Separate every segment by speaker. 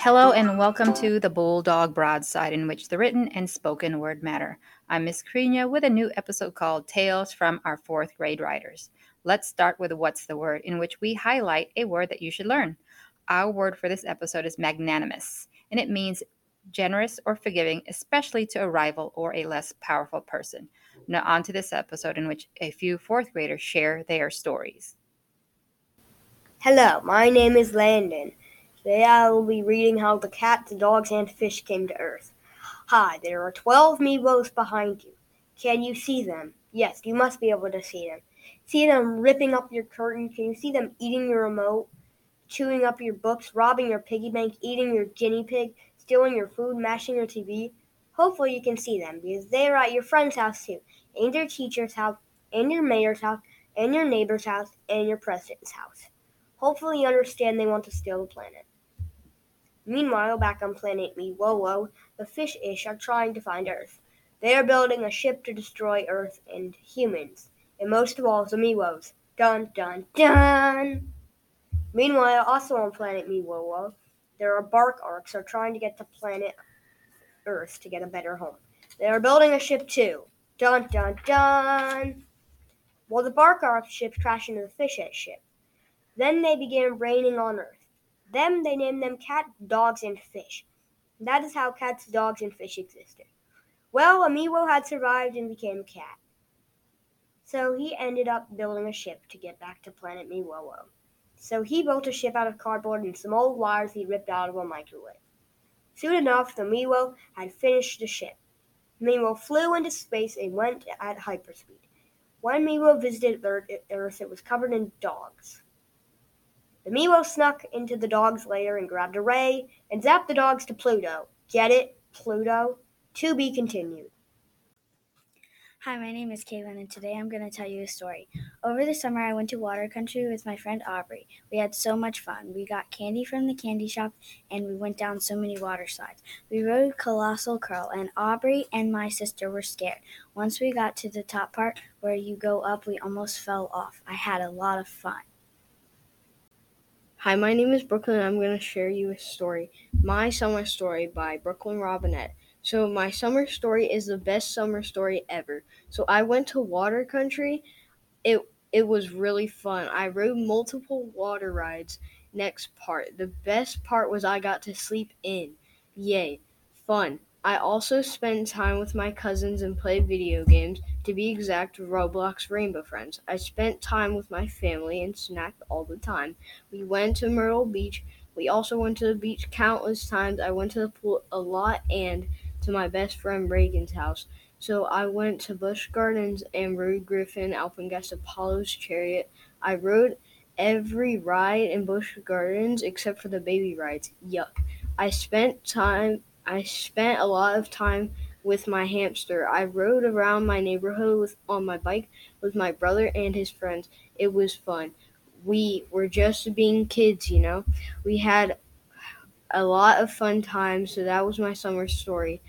Speaker 1: Hello and welcome to the Bulldog Broadside, in which the written and spoken word matter. I'm Miss Carina with a new episode called Tales from Our Fourth Grade Writers. Let's start with What's the Word, in which we highlight a word that you should learn. Our word for this episode is magnanimous, and it means generous or forgiving, especially to a rival or a less powerful person. Now, on to this episode, in which a few fourth graders share their stories.
Speaker 2: Hello, my name is Landon. Today I will be reading how the cats, dogs, and fish came to Earth. Hi, there are 12 Meebos behind you. Can you see them? Yes, you must be able to see them. See them ripping up your curtain? Can you see them eating your remote, chewing up your books, robbing your piggy bank, eating your guinea pig, stealing your food, mashing your TV? Hopefully you can see them because they are at your friend's house too, and your teacher's house, and your mayor's house, and your neighbor's house, and your president's house. Hopefully you understand they want to steal the planet. Meanwhile, back on planet Miwowo, the fish-ish are trying to find Earth. They are building a ship to destroy Earth and humans, and most of all, the Miwos. Dun dun dun! Meanwhile, also on planet Miwowo, there are bark arcs are trying to get to planet Earth to get a better home. They are building a ship too. Dun dun dun! Well, the bark arc ships crash into the fish-ish ship. Then they began raining on Earth. Them they named them cat, dogs, and fish. That is how cats, dogs, and fish existed. Well, Amiibo had survived and became a cat. So he ended up building a ship to get back to planet Miwowo. So he built a ship out of cardboard and some old wires he ripped out of a microwave. Soon enough, the Miwo had finished the ship. Miwo flew into space and went at hyperspeed. When Miwo visited Earth, it was covered in dogs. The Miwo snuck into the dog's lair and grabbed a ray and zapped the dogs to Pluto. Get it? Pluto? To be continued.
Speaker 3: Hi, my name is Caitlin, and today I'm going to tell you a story. Over the summer, I went to water country with my friend Aubrey. We had so much fun. We got candy from the candy shop, and we went down so many water slides. We rode Colossal Curl, and Aubrey and my sister were scared. Once we got to the top part where you go up, we almost fell off. I had a lot of fun.
Speaker 4: Hi, my name is Brooklyn, and I'm going to share you a story. My Summer Story by Brooklyn Robinette. So my summer story is the best summer story ever. So I went to water country. It it was really fun. I rode multiple water rides. Next part. The best part was I got to sleep in. Yay. Fun. I also spent time with my cousins and played video games, to be exact, Roblox Rainbow Friends. I spent time with my family and snacked all the time. We went to Myrtle Beach. We also went to the beach countless times. I went to the pool a lot and to my best friend Reagan's house. So I went to Busch Gardens and rode Griffon, Alpengeist, Apollo's Chariot. I rode every ride in Busch Gardens except for the baby rides. Yuck. I spent time I spent a lot of time with my hamster. I rode around my neighborhood with on my bike with my brother and his friends. It was fun. We were just being kids, you know. We had a lot of fun times. So that was my summer story.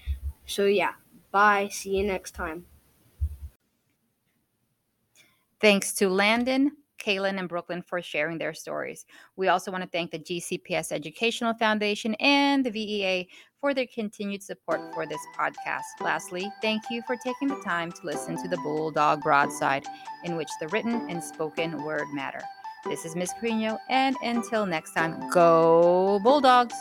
Speaker 4: So yeah, bye. See you next time.
Speaker 1: Thanks to Landon, Kaylin, and Brooklyn for sharing their stories. We also want to thank the GCPS Educational Foundation and the VEA for their continued support for this podcast. Lastly, thank you for taking the time to listen to the Bulldog Broadside, in which the written and spoken word matter. This is Miss Carino, and until next time, go Bulldogs!